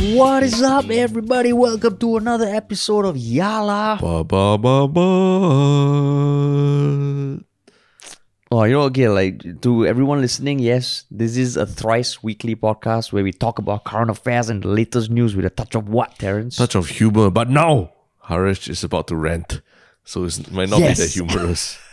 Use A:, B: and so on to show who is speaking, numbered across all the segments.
A: What is up, everybody? Welcome to another episode of Yala.
B: Ba ba ba ba.
A: Oh, you know, okay, like to everyone listening, yes, this is a thrice weekly podcast where we talk about current affairs and the latest news with a touch of what, Terrence?
B: Touch of humor, but now Harish is about to rant, so it might not
A: Yes.
B: be that humorous.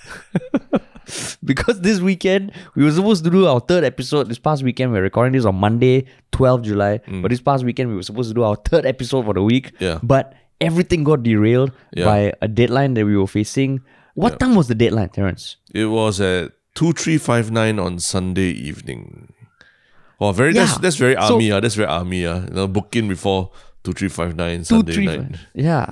A: because this weekend we were supposed to do our third episode. This past weekend, we're recording this on Monday, 12 July. But this past weekend, we were supposed to do our third episode for the week.
B: Mm. Yeah.
A: But everything got derailed
B: Yeah.
A: by a deadline that we were facing. What time was the deadline, Terrence?
B: It was at two three five nine on Sunday evening. Oh, very that's
A: Yeah.
B: that's very
A: So-
B: army. ah. that's very army. ah. You know, book in before two three five nine
A: Two
B: Sunday
A: three
B: night.
A: yeah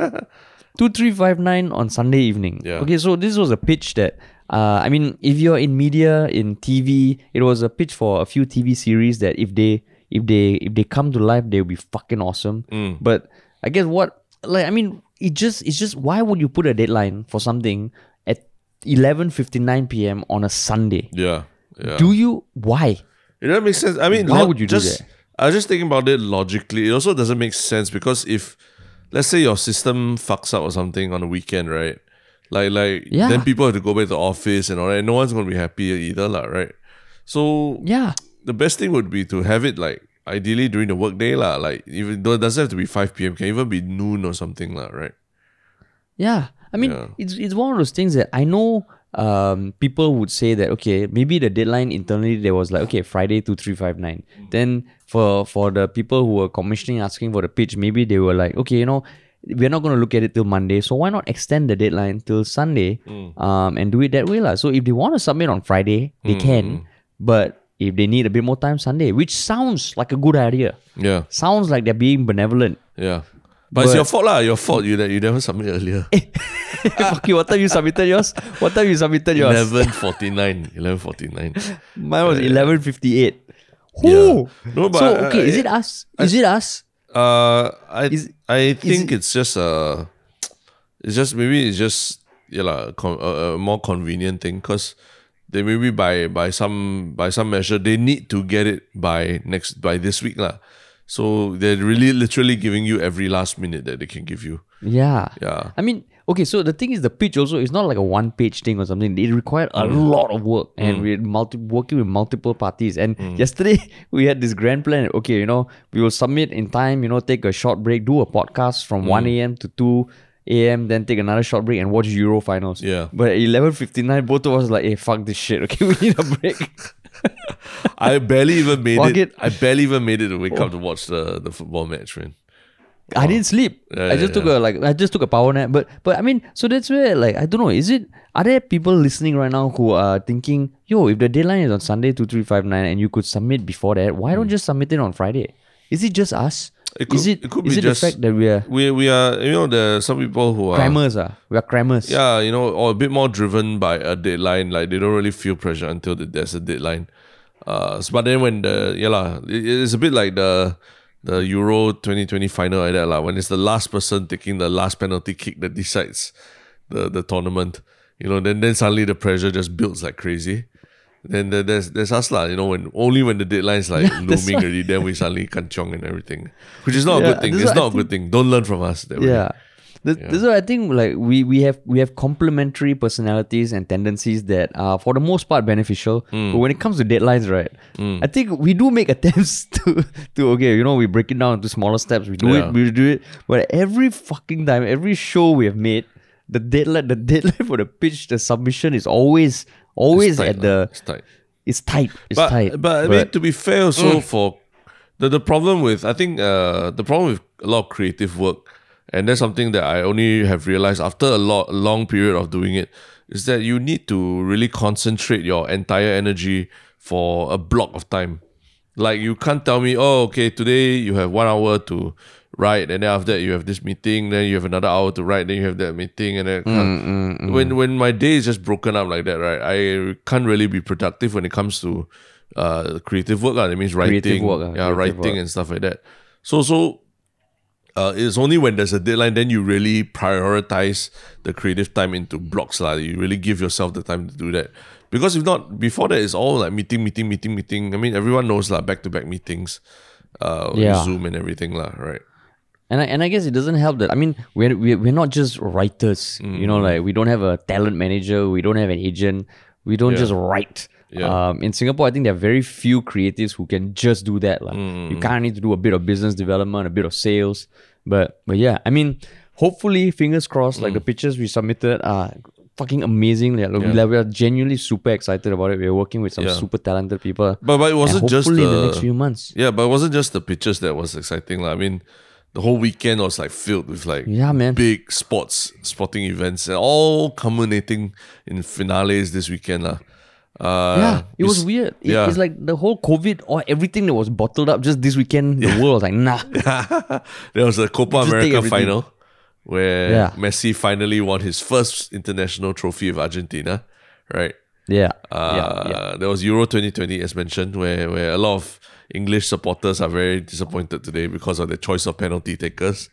A: two three five nine on Sunday evening.
B: Yeah.
A: Okay, so this was a pitch that uh, I mean, if you're in media in TV, it was a pitch for a few TV series that if they if they if they come to life, they'll be fucking awesome.
B: Mm.
A: But I guess what like I mean, it just it's just why would you put a deadline for something at eleven fifty nine p.m. on a Sunday?
B: Yeah, yeah.
A: Do you why?
B: It doesn't make sense. I mean,
A: Why
B: lo-
A: would you do that?
B: I was just thinking about it logically. It also doesn't make sense because if, let's say, your system fucks up or something on a weekend, right? Like, like
A: Yeah.
B: then people have to go back to the office and all that. No one's gonna be happy either, lah, right? So
A: Yeah.
B: the best thing would be to have it like ideally during the workday, lah. Like even though it doesn't have to be five p.m., can even be noon or something, lah, right?
A: Yeah, I mean,
B: Yeah.
A: it's it's one of those things that I know. Um, people would say that okay, maybe the deadline internally there was like okay Friday two three five nine. Then for for the people who were commissioning asking for the pitch, maybe they were like okay, you know, we're not going to look at it till Monday, so why not extend the deadline till Sunday, mm. um, and do it that way lah. So if they want to submit on Friday, they mm-hmm. can, but if they need a bit more time, Sunday, which sounds like a good idea.
B: Yeah,
A: Sounds like they're being benevolent.
B: yeah. But, it's your fault, lah. Your fault. You that you never submit earlier.
A: Fuck you, what time you submitted yours? What time you submitted yours?
B: Eleven forty nine. Eleven forty nine.
A: Mine was uh, eleven fifty eight.
B: Yeah. No, but
A: so
B: I-
A: okay, is it us? Is it us?
B: Uh, I
A: Is-
B: I think
A: it-
B: it's just uh it's just maybe it's just yeah lah, con- a, a more convenient thing because they maybe by by some by some measure they need to get it by next by this week lah. So they're really literally giving you every last minute that they can give you.
A: Yeah.
B: Yeah.
A: I mean, okay, so the thing is the pitch also is not like a one page thing or something. It required a mm. lot of work and mm. we're multi- working with multiple parties. And mm. yesterday we had this grand plan. Okay, you know, we will submit in time, you know, take a short break, do a podcast from 1 a.m. to 2 a.m., then take another short break and watch Euro finals.
B: Yeah.
A: But at 11.59, both of us like, hey, fuck this shit. Okay, we need a break.
B: I barely even made it,
A: it.
B: I barely even made it to wake up oh. to watch the, the football match, man.
A: I didn't sleep.
B: Yeah,
A: I just
B: yeah,
A: took a like I just took a power nap. But but I mean, so that's where like I don't know. Is it are there people listening right now who are thinking, yo, if the deadline is on Sunday two three five nine and you could submit before that, why don't just submit it on Friday? Is it just us?
B: Hmm. It could-
A: is it
B: it could
A: is
B: be
A: it
B: just-
A: the fact that we are
B: We we are you know there are some people who are
A: crammers? Ah, we are crammers.
B: Yeah, you know, or a bit more driven by a deadline. Like they don't really feel pressure until the, there's a deadline. Uh, s- but then when the yeah lah, it, it's a bit like the the Euro 2020 final like that lah. When it's the last person taking the last penalty kick that decides the the tournament, you know, then then suddenly the pressure just builds like crazy. Then there- there's there's us lah, you know, when only when the deadline's like
A: Yeah,
B: looming already, then we suddenly kanchong and everything, which is not a good thing. It's
A: what I
B: not a good thing. Don't learn from us. That way.
A: Yeah. This, this is what I think like we, we have we have complementary personalities and tendencies that are for the most part beneficial.
B: Hmm.
A: But when it comes to deadlines, right? I think we do make attempts to to okay, you know, we break it down into smaller steps. We do
B: Yeah.
A: it, we do it. But every fucking time, every show we have made, the deadline the deadline for the pitch, the submission is always always
B: It's tight
A: at the
B: It's tight.
A: it's tight. It's
B: but,
A: tight.
B: But I mean, to be fair,
A: Mm.
B: for the the problem with I think uh the problem with a lot of creative work, and that's something that I only have realized after a lot long period of doing it, is that you need to really concentrate your entire energy for a block of time. Like you can't tell me, oh, okay, today you have one hour to write, and then after that you have this meeting, then you have another hour to write, then you have that meeting, and then
A: Mm,
B: when when my day is just broken up like that, right? I can't really be productive when it comes to uh creative work. lah. That means writing,
A: work, ah,
B: yeah, writing
A: work.
B: and stuff like that. So so uh, it's only when there's a deadline then you really prioritize the creative time into blocks lah. You really give yourself the time to do that. Because if not, before that, it's all like meeting, meeting, meeting, meeting. I mean, everyone knows like back to back meetings. uh,
A: Yeah.
B: Zoom and everything, lah. Right?
A: And I, and I guess it doesn't help that I mean we're we're, we're not just writers you know like we don't have a talent manager we don't have an agent we don't just write
B: Yeah.
A: um, in Singapore I think there are very few creatives who can just do that like. you kind of need to do a bit of business development a bit of sales but but yeah I mean hopefully fingers crossed like the pictures we submitted are fucking amazing like, we- like, we are genuinely super excited about it we're working with some
B: Yeah.
A: super talented people
B: But but it wasn't just the
A: in the next few months
B: yeah, but it wasn't just the pictures that was exciting, lah. I mean, the whole weekend was like filled with like
A: Yeah, man.
B: big sports sporting events, and all culminating in finales this weekend, lah. Uh,
A: Yeah, it was weird. It-
B: yeah.
A: It's like the whole COVID or everything that was bottled up just this weekend, the world was like, nah.
B: there was a Copa
A: Just
B: America final where
A: Yeah.
B: Messi finally won his first international trophy of Argentina, right?
A: Yeah.
B: Uh,
A: yeah. Yeah.
B: There was Euro 2020, as mentioned, where, where a lot of English supporters are very disappointed today because of the choice of penalty takers.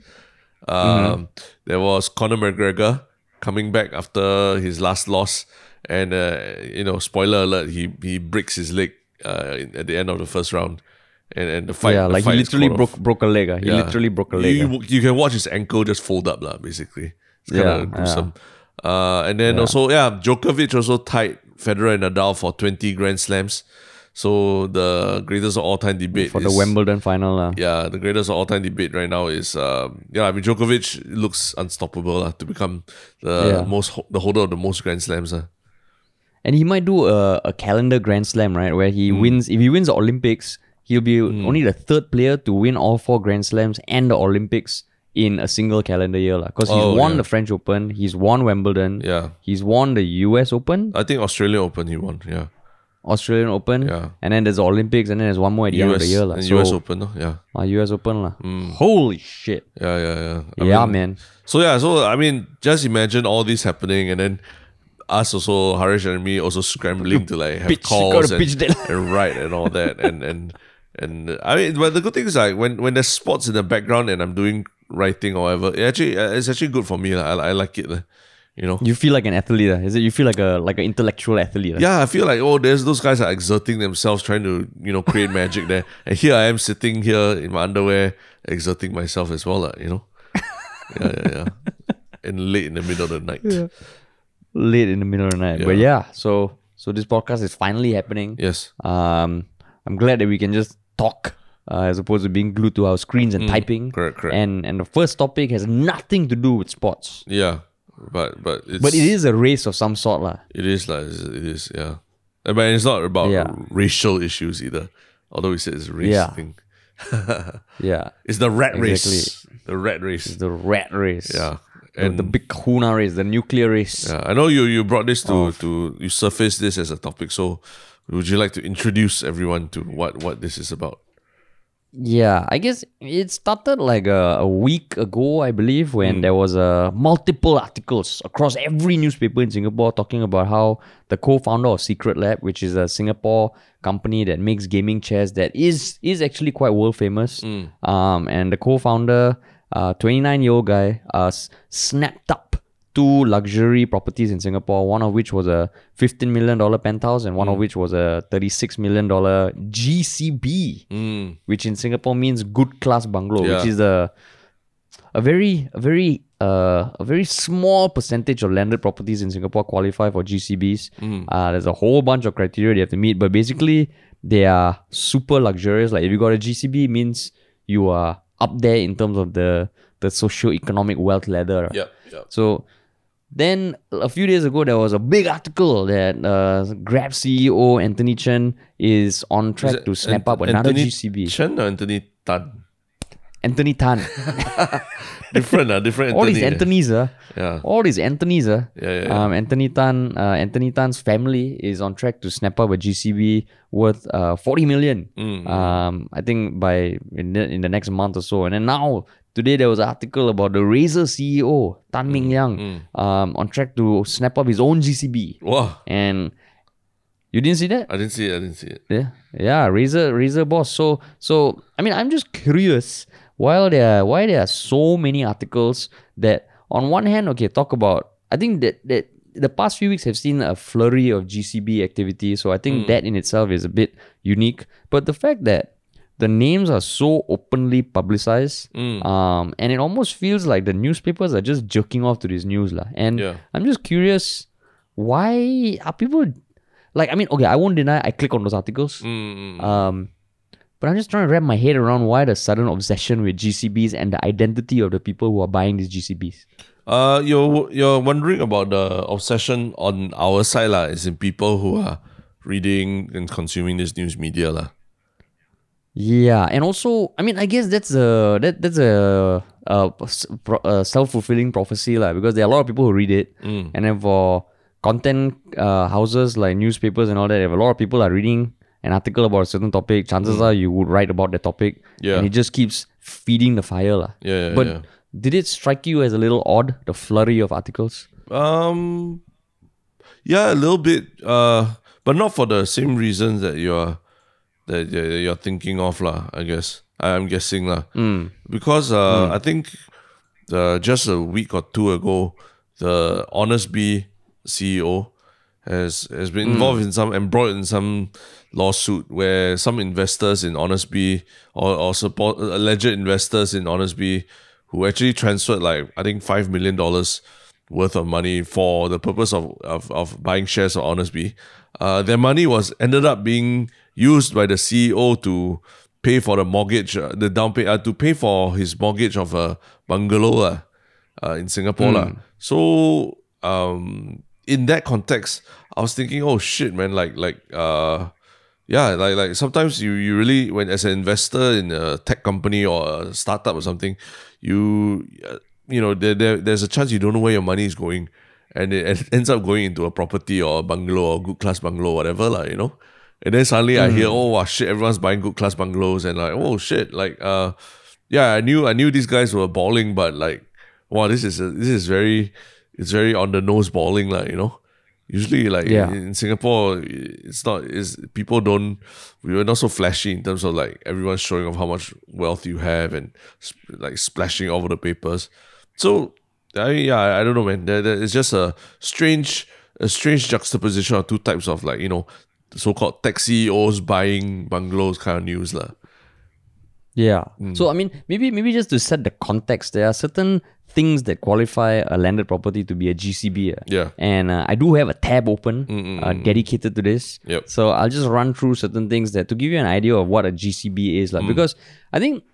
B: Um,
A: Mm-hmm.
B: There was Conor McGregor coming back after his last loss, and uh, you know, spoiler alert, he he breaks his leg uh, at the end of the first round, and and the fight.
A: yeah,
B: the
A: like he
B: fight is
A: literally broke
B: off.
A: broke a leg. ah. He
B: Yeah.
A: literally broke a leg. ah.
B: You, you can watch his ankle just fold up, lah. Basically, it's kind of
A: Yeah,
B: gruesome. Uh, and then also, yeah, Djokovic also tied Federer and Nadal for twenty Grand Slams. So the greatest of all time debate
A: for the Wimbledon final. ah.
B: Yeah, the greatest of all time debate right now is um, yeah. I mean, Djokovic looks unstoppable lah, to become the
A: Yeah.
B: most the holder of the most Grand Slams. lah.
A: And he might do a, a calendar Grand Slam, right? Where he hmm. wins, if he wins the Olympics, he'll be hmm. only the third player to win all four Grand Slams and the Olympics in a single calendar year. Because he's
B: Oh,
A: won
B: yeah.
A: the French Open, he's won Wimbledon,
B: Yeah,
A: he's won the US Open,
B: I think Australian Open he won. Yeah,
A: Australian Open,
B: Yeah.
A: and then there's the Olympics, and then there's one more at the end of the year. lah. So,
B: US Open. No? Yeah,
A: Ah, US Open. lah. Hmm. Holy shit.
B: yeah, yeah, yeah. I
A: yeah,
B: mean,
A: man.
B: So yeah, so I mean, just imagine all this happening, and then us also, Harish and me also scrambling to like have
A: Pitch,
B: calls and,
A: pitch
B: and write and all that, and and and I mean, but the good thing is like when when there's sports in the background and I'm doing writing or whatever, it actually uh, it's actually good for me. I, I like it, lah. you know.
A: You feel like an athlete, ah. is it? You feel like a like an intellectual athlete. ah?
B: Yeah, I feel like oh, there's those guys are exerting themselves trying to you know create magic there, and here I am sitting here in my underwear exerting myself as well, you know. yeah, yeah, yeah. and late in the middle of the night.
A: Late in the middle of the night. But yeah, so so this podcast is finally happening.
B: Yes.
A: Um, I'm glad that we can just talk uh, as opposed to being glued to our screens and typing.
B: Mm, correct, correct.
A: And and the first topic has nothing to do with sports,
B: Yeah, but but it's,
A: but it is a race of some sort, lah.
B: it is like it is yeah, Uh, but it's not about
A: Yeah.
B: racial issues either. Although we said it's a race
A: Yeah.
B: thing,
A: Yeah,
B: it's the rat race. The rat race.
A: the rat race.
B: Yeah, and
A: the big Kahuna race, the nuclear race.
B: Yeah, I know you you brought this to
A: Oh.
B: to you surfaced this as a topic. So, would you like to introduce everyone to what what this is about?
A: Yeah, I guess it started like a, a week ago, I believe, when
B: Hmm.
A: there was uh, multiple articles across every newspaper in Singapore talking about how the co-founder of Secret Lab, which is a Singapore company that makes gaming chairs that is is actually quite world famous,
B: Hmm.
A: um, and the co-founder, uh, 29 year old guy, uh, snapped up two luxury properties in Singapore, one of which was a $15 million penthouse and one
B: Hmm.
A: of which was a $36 million GCB
B: Mm,
A: which in Singapore means good class bungalow, which is a a very a very uh, a very small percentage of landed properties in Singapore qualify for GCBs.
B: Mm.
A: Uh, there's a whole bunch of criteria they have to meet, but basically they are super luxurious. Like if you got a GCB, it means you are up there in terms of the the socio-economic wealth ladder.
B: yep, yep.
A: So then a few days ago, there was a big article that uh, Grab CEO Anthony Chen is on track
B: Is
A: to snap
B: Ant-
A: up another
B: Anthony
A: GCB.
B: Chen or Anthony Tan?
A: Anthony Tan.
B: Different, uh, different.
A: all these
B: Anthony,
A: Anthonys, uh,
B: Yeah.
A: all these Anthonys, uh,
B: Yeah, yeah.
A: Um, Anthony Tan, uh, Anthony Tan's family is on track to snap up a GCB worth uh, 40 million.
B: Mm,
A: Um, I think by in the, in the next month or so. And then now today there was an article about the Razer CEO Tan
B: Mm,
A: Min-Liang um, on track to snap up his own GCB.
B: Wow,
A: And you didn't see that?
B: I didn't see it. I didn't see it.
A: Yeah, yeah, Razer, Razer boss. So, so I mean, I'm just curious. While there, are, why there are so many articles that, on one hand, okay, talk about. I think that that the past few weeks have seen a flurry of GCB activity. So I think that in itself is a bit unique. But the fact that the names are so openly publicized.
B: Mm.
A: Um, and it almost feels like the newspapers are just jerking off to this news. lah. And
B: Yeah.
A: I'm just curious, why are people like I mean, okay, I won't deny I click on those articles.
B: Mm, mm,
A: Um, but I'm just trying to wrap my head around why the sudden obsession with GCBs and the identity of the people who are buying these GCBs.
B: Uh, you're you're wondering about the obsession on our side lah, as in people who are reading and consuming this news media lah.
A: Yeah, and also, I mean, I guess that's a that that's a, a, a self fulfilling prophecy lah. Because there are a lot of people who read it,
B: Mm.
A: and then for content uh, houses like newspapers and all that, if a lot of people are reading an article about a certain topic, chances are you would write about the topic,
B: Mm. Yeah.
A: and it just keeps feeding the fire.
B: Yeah, yeah,
A: But
B: yeah.
A: did it strike you as a little odd the flurry of articles?
B: Um, yeah, a little bit. Uh, but not for the same reasons that you're that you're thinking of lah. I guess I'm guessing lah. Because uh, I think uh, just a week or two ago, the Honest Bee CEO has has been involved in some embroiled in some lawsuit where some investors in Honest Bee or, or support alleged investors in Honest Bee who actually transferred like I think five million dollars worth of money for the purpose of, of, of buying shares of Honest Bee. Uh, their money was ended up being used by the CEO to pay for the mortgage, uh, the down pay, uh, to pay for his mortgage of a bungalow uh, uh, in Singapore. lah. So um, in that context, I was thinking, oh shit, man, like like uh, yeah, like like sometimes you you really when as an investor in a tech company or a startup or something, you uh, you know there, there there's a chance you don't know where your money is going, and it, ends up going into a property or a bungalow or good class bungalow whatever lah, you know. And then suddenly I hear, oh wow, shit, everyone's buying good class bungalows, and like, oh shit, like uh, yeah, I knew I knew these guys were balling, but like, wow, this is a, this is very, it's very on the nose balling, like you know. Usually, like
A: Yeah.
B: in, in Singapore, it's not is people don't we were not so flashy in terms of like everyone showing off how much wealth you have and sp- like splashing over the papers. So I yeah I, don't know man. There, there, it's just a strange a strange juxtaposition of two types of like you know so-called tech CEOs buying bungalows kind of news lah.
A: Yeah.
B: Mm.
A: So I mean, maybe maybe just to set the context, there are certain things that qualify a landed property to be a GCB. uh.
B: Yeah.
A: And uh, I do have a tab open uh, dedicated to this.
B: Yep.
A: So I'll just run through certain things that to give you an idea of what a GCB is
B: Mm.
A: like. Because I think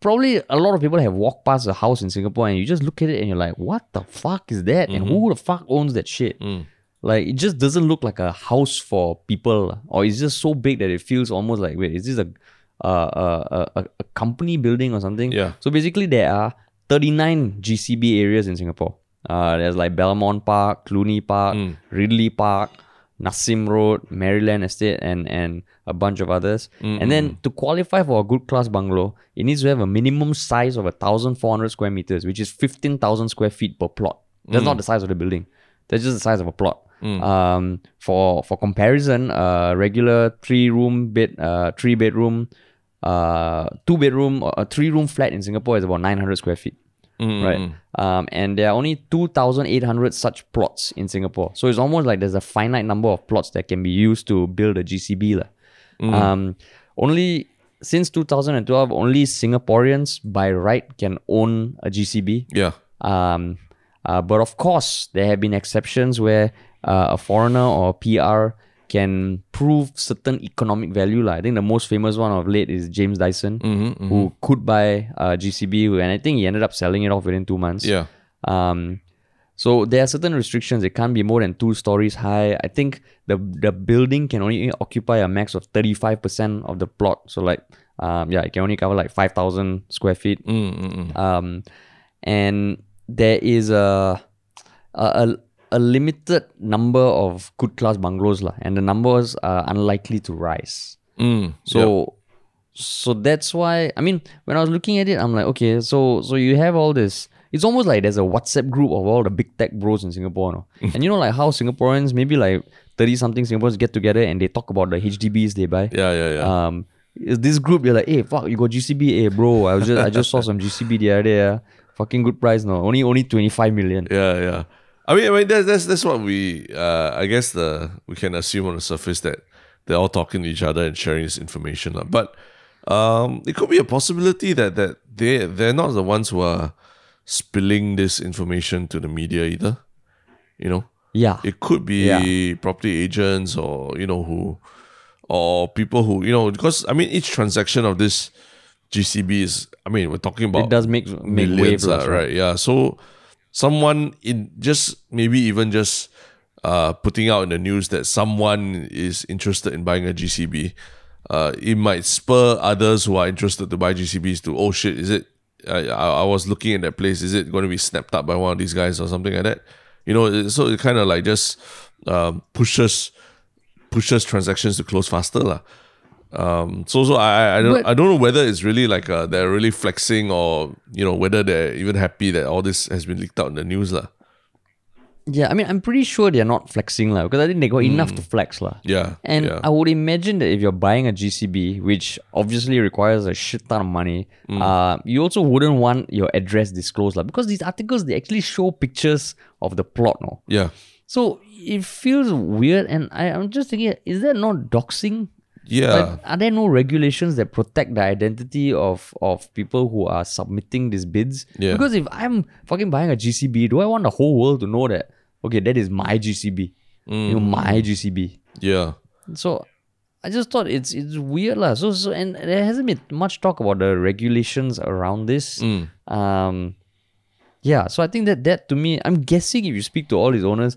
A: probably a lot of people have walked past a house in Singapore and you just look at it and you're like, what the fuck is that? And
B: Mm-hmm.
A: who the fuck owns that shit?
B: Mm.
A: Like it just doesn't look like a house for people, or it's just so big that it feels almost like wait, is this a uh, a, a, a company building or something?
B: Yeah.
A: So basically, there are 39 GCB areas in Singapore. Uh, there's like Belmont Park, Cluny Park,
B: Mm.
A: Ridley Park, Nassim Road, Maryland Estate, and and a bunch of others. And then to qualify for a good class bungalow, it needs to have a minimum size of 1,400 square meters, which is 15,000 square feet per plot. That's not the size of the building. That's just the size of a plot. Um, for for comparison, uh, regular three room bed, uh, three bedroom, uh, two bedroom, or a three room flat in Singapore is about 900 square feet right? Um, and there are only 2,800 such plots in Singapore. So it's almost like there's a finite number of plots that can be used to build a GCB. lah. Um, only since 2012, only Singaporeans by right can own a GCB.
B: Yeah.
A: Um, uh, but of course, there have been exceptions where uh, a foreigner or a PR can prove certain economic value. lah. I think the most famous one of late is James Dyson, who could buy uh, GCB, and I think he ended up selling it off within two months.
B: Yeah.
A: Um, so there are certain restrictions. It can't be more than two stories high. I think the the building can only occupy a max of thirty five percent of the plot. So like, um, yeah, it can only cover like five thousand square feet.
B: Mm, mm, mm.
A: Um, and there is a a, a a limited number of good class bungalows lah, and the numbers are unlikely to rise.
B: Mm.
A: So so that's why I mean when I was looking at it, I'm like, okay, so so you have all this. It's almost like there's a WhatsApp group of all the big tech bros in Singapore, no? and you know like how Singaporeans, maybe like thirty something Singaporeans get together and they talk about the HDBs they buy.
B: yeah, yeah, yeah.
A: Um, is this group you're like, hey, fuck, you got GCB, hey, bro. I was just I just saw some GCB the other day. Fucking good price, no, only only twenty five million.
B: Yeah, yeah. I mean, I mean, that's that's that's what we. Uh, I guess the we can assume on the surface that they're all talking to each other and sharing this information. But Um, it could be a possibility that that they they're not the ones who are spilling this information to the media either. You know,
A: Yeah.
B: it could be property agents or you know who or people who you know because I mean each transaction of this GCB is I mean we're talking about
A: it does make make
B: millions,
A: waves,
B: lah, right? Yeah. So someone in just maybe even just uh, putting out in the news that someone is interested in buying a GCB, uh, it might spur others who are interested to buy GCBs to oh shit, is it? I, I was looking at that place. Is it going to be snapped up by one of these guys or something like that? You know, so it kind of like just um, pushes pushes transactions to close faster, lah. Um, so so I I- I don't
A: But-
B: I don't know whether it's really like uh, they're really flexing or you know whether they're even happy that all this has been leaked out in the news lah.
A: Yeah, I mean, I'm pretty sure they're not flexing lah, because I think they got enough to flex lah.
B: Yeah,
A: And
B: yeah.
A: I would imagine that if you're buying a GCB, which obviously requires a shit ton of money,
B: Mm.
A: uh, you also wouldn't want your address disclosed lah, because these articles they actually show pictures of the plot, no.
B: yeah,
A: So it feels weird, and I, I'm just thinking, is that not doxing?
B: Yeah,
A: Like, are there no regulations that protect the identity of of people who are submitting these bids?
B: Yeah.
A: Because if I'm fucking buying a GCB, do I want the whole world to know that okay, that is my GCB, you know, my GCB?
B: yeah.
A: So I just thought it's it's weird lah. So so and there hasn't been much talk about the regulations around this.
B: Mm.
A: Um, yeah. So I think that that to me, I'm guessing if you speak to all these owners,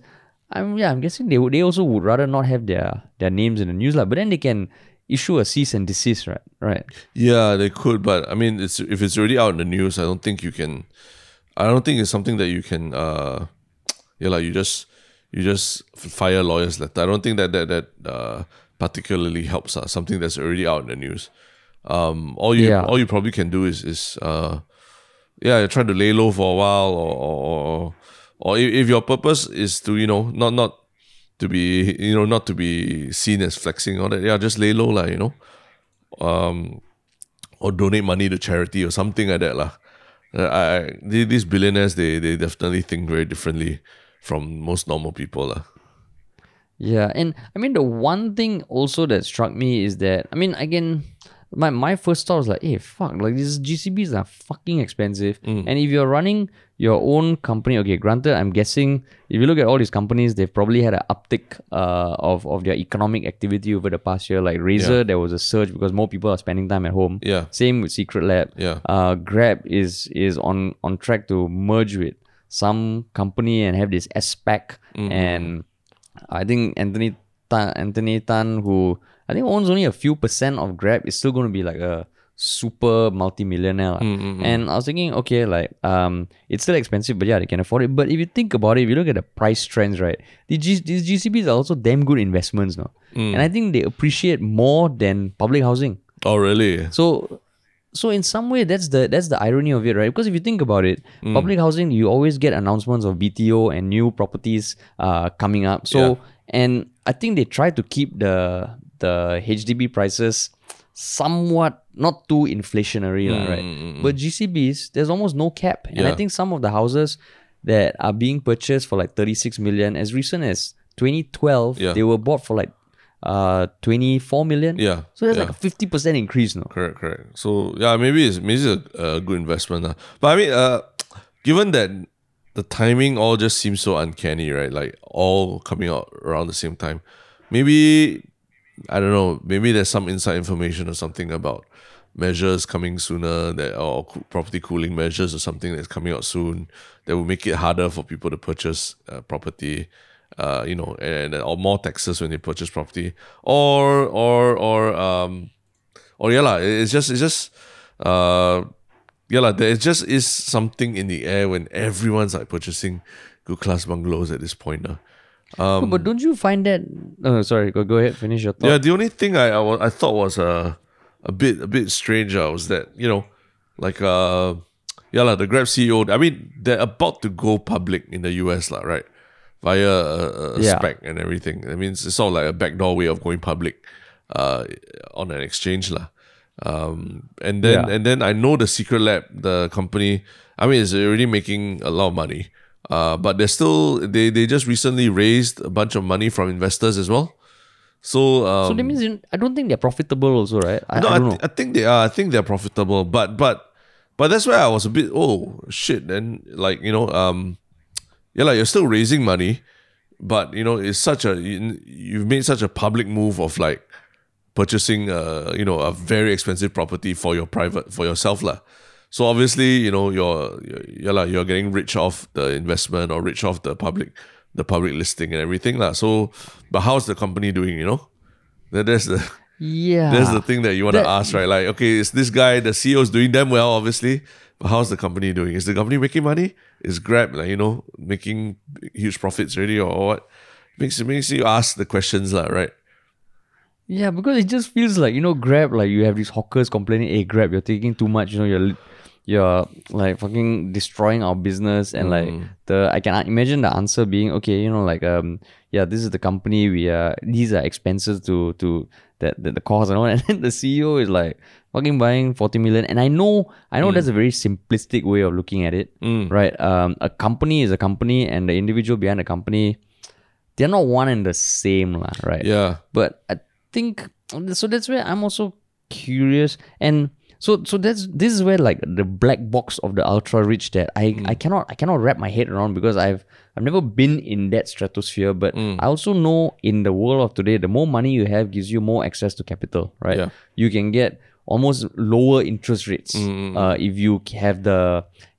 A: I'm yeah, I'm guessing they would they also would rather not have their their names in the news lah. But then they can issue a cease and desist, right? Right.
B: Yeah, they could, but I mean, it's if it's already out in the news, I don't think you can. I don't think it's something that you can. uh Yeah, like you just you just fire lawyers letter. I don't think that that that uh, particularly helps us. Something that's already out in the news. Um, all you
A: Yeah.
B: all you probably can do is is uh, yeah, try to lay low for a while, or or or, or if, your purpose is to you know not not to be you know not to be seen as flexing or that. Yeah, just lay low, lah. You know um or donate money to charity or something like that lah. Uh, I these billionaires they they definitely think very differently from most normal people lah.
A: Yeah, and I mean the one thing also that struck me is that I mean again, my my first thought was like, hey fuck, like these GCBs are fucking expensive. And if you're running your own company, okay, granted, I'm guessing if you look at all these companies, they've probably had an uptick uh, of of their economic activity over the past year. Like Razer, there was a surge because more people are spending time at home.
B: Yeah.
A: Same with Secret Lab.
B: Yeah.
A: Uh, Grab is is on on track to merge with some company and have this SPAC and I think Anthony Tan, Anthony Tan, who I think owns only a few percent of Grab, is still going to be like a super multi-millionaire. lah. Mm, mm, mm. And I was thinking, okay, like um, it's still expensive, but yeah, they can afford it. But if you think about it, if you look at the price trends, right, these, G- these GCBs are also damn good investments, no. And I think they appreciate more than public housing.
B: Oh really?
A: So so in some way that's the that's the irony of it, right? Because if you think about it, public housing you always get announcements of BTO and new properties uh coming up. So
B: Yeah.
A: and I think they try to keep the the HDB prices somewhat not too inflationary, lah, right? But GCBs, there's almost no cap. And I think some of the houses that are being purchased for like 36 million as recent as 2012,
B: Yeah.
A: they were bought for like uh 24 million.
B: Yeah.
A: So that's
B: yeah.
A: like a fifty percent increase, no?
B: Correct, correct. So yeah, maybe it's maybe it's a, a good investment. lah. But I mean, uh, given that the timing all just seems so uncanny, right? Like all coming out around the same time. Maybe I don't know. Maybe there's some inside information or something about measures coming sooner that or property cooling measures or something that's coming out soon that will make it harder for people to purchase uh, property uh, you know and, or more taxes when they purchase property or or or um or yeah lah, it's just it's just uh yeah lah, there just is something in the air when everyone's like purchasing good class bungalows at this point now.
A: No, but don't you find that? Oh, sorry. Go, go ahead. Finish your thought.
B: Yeah, the only thing I I, I thought was uh, a bit a bit strange uh, was that you know, like uh, yeah lah, the Grab CEO. I mean, they're about to go public in the US lah, right? Via a, a
A: Yeah.
B: SPAC and everything. I mean, it's sort of like a backdoor way of going public, uh, on an exchange lah. Um, and then
A: Yeah.
B: and then I know the Secret Lab, the company. I mean, it's already making a lot of money. Uh, but they're still they they just recently raised a bunch of money from investors as well. So um,
A: so that means you- I don't think they're profitable also, right? I,
B: no,
A: I
B: I, th- I think they are. I think they're profitable, but but but that's where I was a bit oh shit. Then like you know um yeah like you're still raising money, but you know it's such a you, you've made such a public move of like purchasing uh you know a very expensive property for your private for yourself lah. So obviously you know you're you're, you're, like, you're getting rich off the investment or rich off the public the public listing and everything lah. So but how's the company doing? You know that that's the
A: yeah.
B: that's the thing that you want to ask, right? Like, okay, is this guy, the CEO is doing them well, obviously, but how's the company doing? Is the company making money? Is Grab, like, you know, making huge profits already or, or what? Makes it makes you ask the questions, lah, right?
A: Yeah, because it just feels like you know, Grab. Like you have these hawkers complaining, "Hey, Grab, you're taking too much. You know, you're you're like fucking destroying our business." And like the I can imagine the answer being, "Okay, you know, like um, yeah, this is the company. We are these are expenses to to that the, the cost and all." And then the CEO is like fucking buying forty million. And I know, I know that's a very simplistic way of looking at it, right? Um, a company is a company, and the individual behind the company, they're not one and the same, lah, right?
B: Yeah.
A: but I think so that's where I'm also curious and so so that's this is where like the black box of the ultra rich that I
B: Mm.
A: I cannot I cannot wrap my head around because I've I've never been in that stratosphere but
B: Mm.
A: I also know in the world of today the more money you have gives you more access to capital right
B: Yeah.
A: you can get almost lower interest rates
B: Mm,
A: uh, if you have the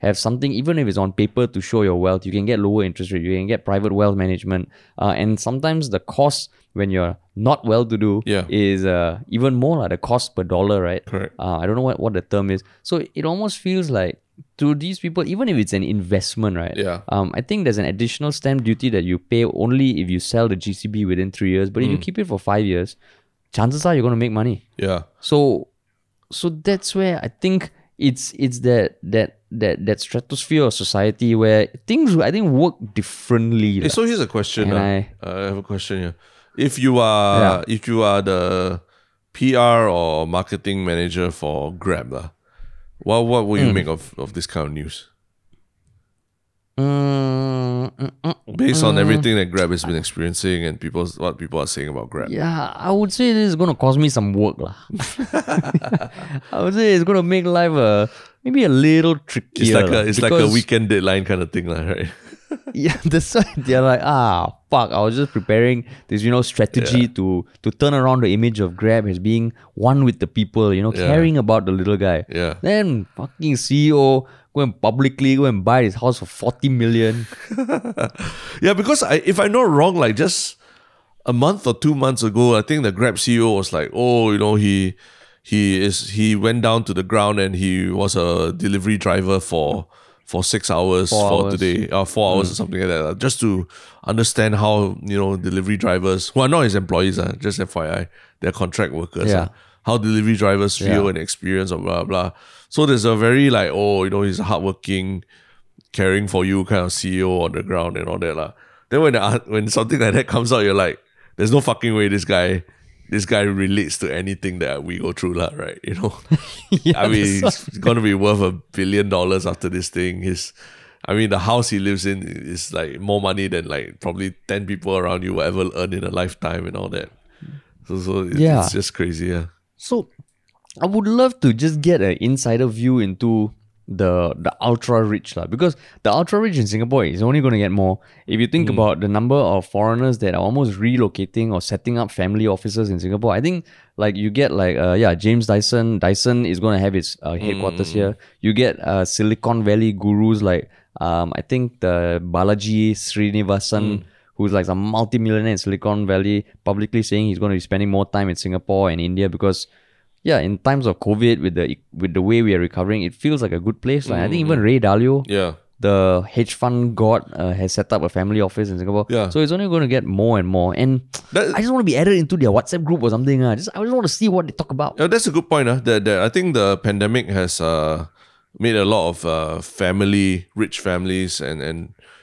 A: have something even if it's on paper to show your wealth you can get lower interest rate you can get private wealth management uh, and sometimes the cost when you're not well to do
B: Yeah.
A: is uh, even more like the cost per dollar right
B: Correct.
A: uh, I don't know what, what the term is so it almost feels like to these people even if it's an investment right
B: Yeah.
A: um, I think there's an additional stamp duty that you pay only if you sell the GCB within three years but if
B: Mm.
A: you keep it for five years chances are you're going to make money
B: Yeah.
A: so so that's where I think it's it's that that that that stratosphere of society where things I think work differently.
B: Hey, so here's a question. Uh,
A: I-
B: I have a question here. If you are
A: Yeah.
B: if you are the PR or marketing manager for Grab, lah, what what will you
A: Hmm.
B: make of, of this kind of news?
A: Mm, mm, mm.
B: Based on everything that Grab has been experiencing and people's what people are saying about Grab.
A: Yeah, I would say this is gonna cost me some work, lah. I would say it's gonna make life uh, maybe a little trickier.
B: It's like a it's like a weekend deadline kind of thing, lah, right?
A: yeah, that's why they're like, ah, fuck. I was just preparing this, you know, strategy to to turn around the image of Grab as being one with the people, you know,
B: Yeah.
A: caring about the little guy.
B: Yeah.
A: Then fucking CEO go and publicly go and buy his house for forty million.
B: Yeah, because I, if I'm not wrong, like just a month or two months ago, I think the Grab CEO was like, "Oh, you know, he he is he went down to the ground and he was a delivery driver for for six hours
A: Four
B: for
A: hours.
B: today, uh, four hours or something like that, uh, just to understand how you know delivery drivers who are not his employees, uh, just FYI, they're contract workers,
A: Yeah.
B: uh, how delivery drivers feel
A: Yeah.
B: and experience, or blah blah. So there's a very like, oh, you know, he's a hardworking caring for you kind of CEO on the ground and all that lah. Then when the, when something like that comes out, you're like, there's no fucking way this guy this guy relates to anything that we go through lah, right? You know,
A: yeah,
B: I mean, he's gonna be worth a billion dollars after this thing. His, I mean, the house he lives in is like more money than like probably ten people around you will ever earn in a lifetime and all that. So, so it-
A: Yeah.
B: it's just crazy, yeah.
A: So I would love to just get an insider view into the the ultra rich lah because the ultra rich in Singapore is only going to get more. If you think about the number of foreigners that are almost relocating or setting up family offices in Singapore, I think like you get like uh, yeah James Dyson Dyson is going to have its uh, headquarters here. You get uh, Silicon Valley gurus like um I think the Balaji Srinivasan who's like some multi-millionaire in Silicon Valley, publicly saying he's going to be spending more time in Singapore and India because, yeah, in times of COVID, with the with the way we are recovering, it feels like a good place. Like I think even Ray Dalio,
B: Yeah.
A: the hedge fund god, uh, has set up a family office in Singapore.
B: Yeah.
A: So it's only going to get more and more. And
B: That-
A: I just want to be added into their WhatsApp group or something. Uh. Just I just want to see what they talk about.
B: Yeah, that's a good point. Uh, that, that I think the pandemic has uh, made a lot of uh, family, rich families, and and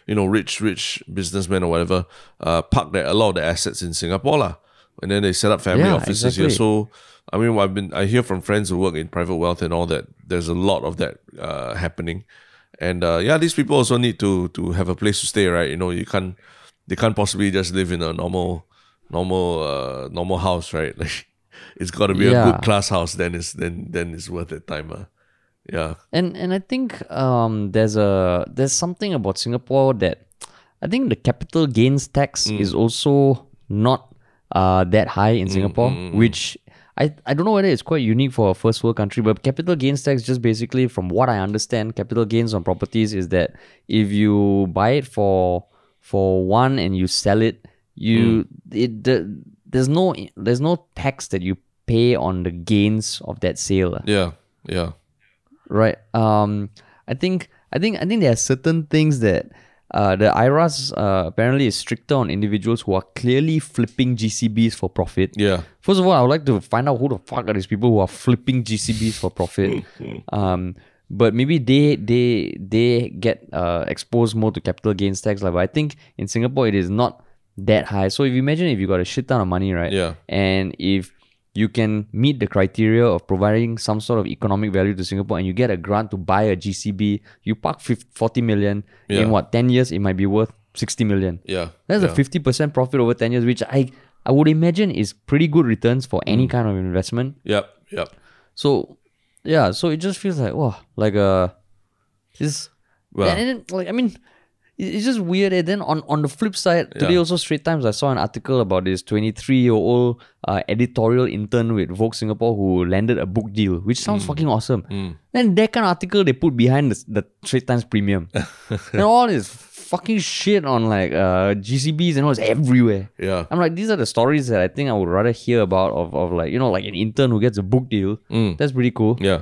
B: you know, rich rich businessmen or whatever, uh, park their, a lot of their assets in Singapore, lah. And then they set up family
A: Yeah,
B: offices here. So I mean, I've been I hear from friends who work in private wealth and all that. There's a lot of that uh, happening, and uh, yeah, these people also need to to have a place to stay, right? You know, you can't they can't possibly just live in a normal normal uh normal house, right? Like it's got to be a good class house. Then it's then then it's worth the time. Uh. Yeah.
A: And and I think um there's a there's something about Singapore that I think the capital gains tax
B: Mm.
A: is also not uh that high in Singapore,
B: mm,
A: which I, I don't know whether it's quite unique for a first world country, but capital gains tax just basically from what I understand, capital gains on properties is that if you buy it for for one and you sell it, you
B: Mm.
A: it the, there's no there's no tax that you pay on the gains of that sale. ah
B: Yeah. Yeah.
A: Right um i think i think i think there are certain things that uh, the IRAS uh, apparently is stricter on individuals who are clearly flipping GCBs for profit.
B: Yeah.
A: First of all, I would like to find out who the fuck are these people who are flipping GCBs for profit. um, but maybe they they they get uh, exposed more to capital gains tax. Like, but I think in Singapore it is not that high. So if you imagine if you got a shit ton of money, right?
B: Yeah.
A: And if you can meet the criteria of providing some sort of economic value to Singapore and you get a grant to buy a GCB, you park 50, 40 million.
B: Yeah.
A: In what, 10 years, it might be worth 60 million.
B: Yeah.
A: That's
B: yeah.
A: a 50% profit over 10 years, which I, I would imagine is pretty good returns for any
B: Mm.
A: kind of investment.
B: Yep. Yep.
A: So, yeah, so it just feels like, wow, like a, this,
B: Well,
A: and then, like, I mean, it- it's just weird. And then on, on the flip side, today
B: Yeah.
A: also Straits Times, I saw an article about this 23 year old uh, editorial intern with Vogue Singapore who landed a book deal, which
B: Mm.
A: sounds fucking awesome. Then that kind of article they put behind the, the Straits Times Premium. and all this fucking shit on like uh, GCBs and all is everywhere.
B: yeah.
A: I'm like, these are the stories that I think I would rather hear about of, of like, you know, like an intern who gets a book deal.
B: Mm.
A: That's pretty cool.
B: Yeah.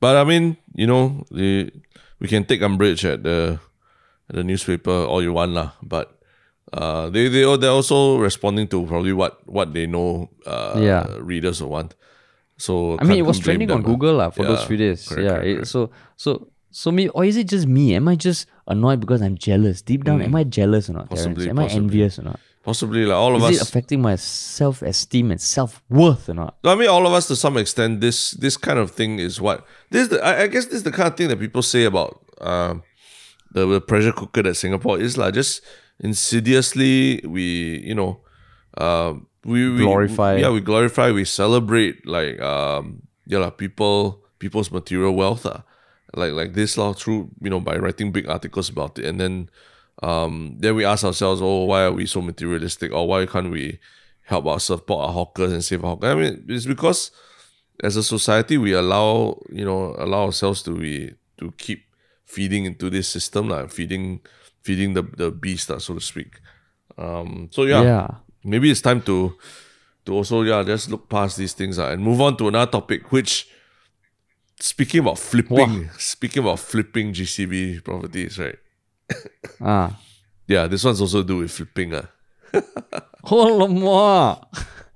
B: But I mean, you know, the, we can take umbrage at the the newspaper all you want lah. But uh, they they they're also responding to probably what what they know uh,
A: Yeah.
B: readers will want. So
A: I mean, it was trending on. Google lah for those few days.
B: correct,
A: yeah.
B: correct,
A: it-
B: correct.
A: so so so me or is it just me? Am I just annoyed because I'm jealous? Deep down, am I jealous or not? Terrence?
B: Mm. Possibly,
A: Am I envious or not?
B: Possibly like all of us
A: Is it affecting my self esteem and self worth or not?
B: I mean, all of us to some extent. This this kind of thing is what this. The, I, I guess this is the kind of thing that people say about um, the, the pressure cooker that Singapore is like. Just insidiously, we you know, um, we, we
A: Glorify.
B: yeah, we glorify. We celebrate like um, yeah, like people people's material wealth. Uh, like like this law through you know by writing big articles about it, and then um, then we ask ourselves, oh, why are we so materialistic, or why can't we help our support our hawkers and save our hawkers? I mean, it's because as a society we allow you know allow ourselves to be to keep feeding into this system like feeding feeding the the beast uh, so to speak. Um, so yeah,
A: Yeah.
B: maybe it's time to to also yeah just look past these things uh, and move on to another topic which speaking about flipping speaking about flipping GCB properties right
A: Ah.
B: yeah this one's also do with flipping uh.
A: Oh,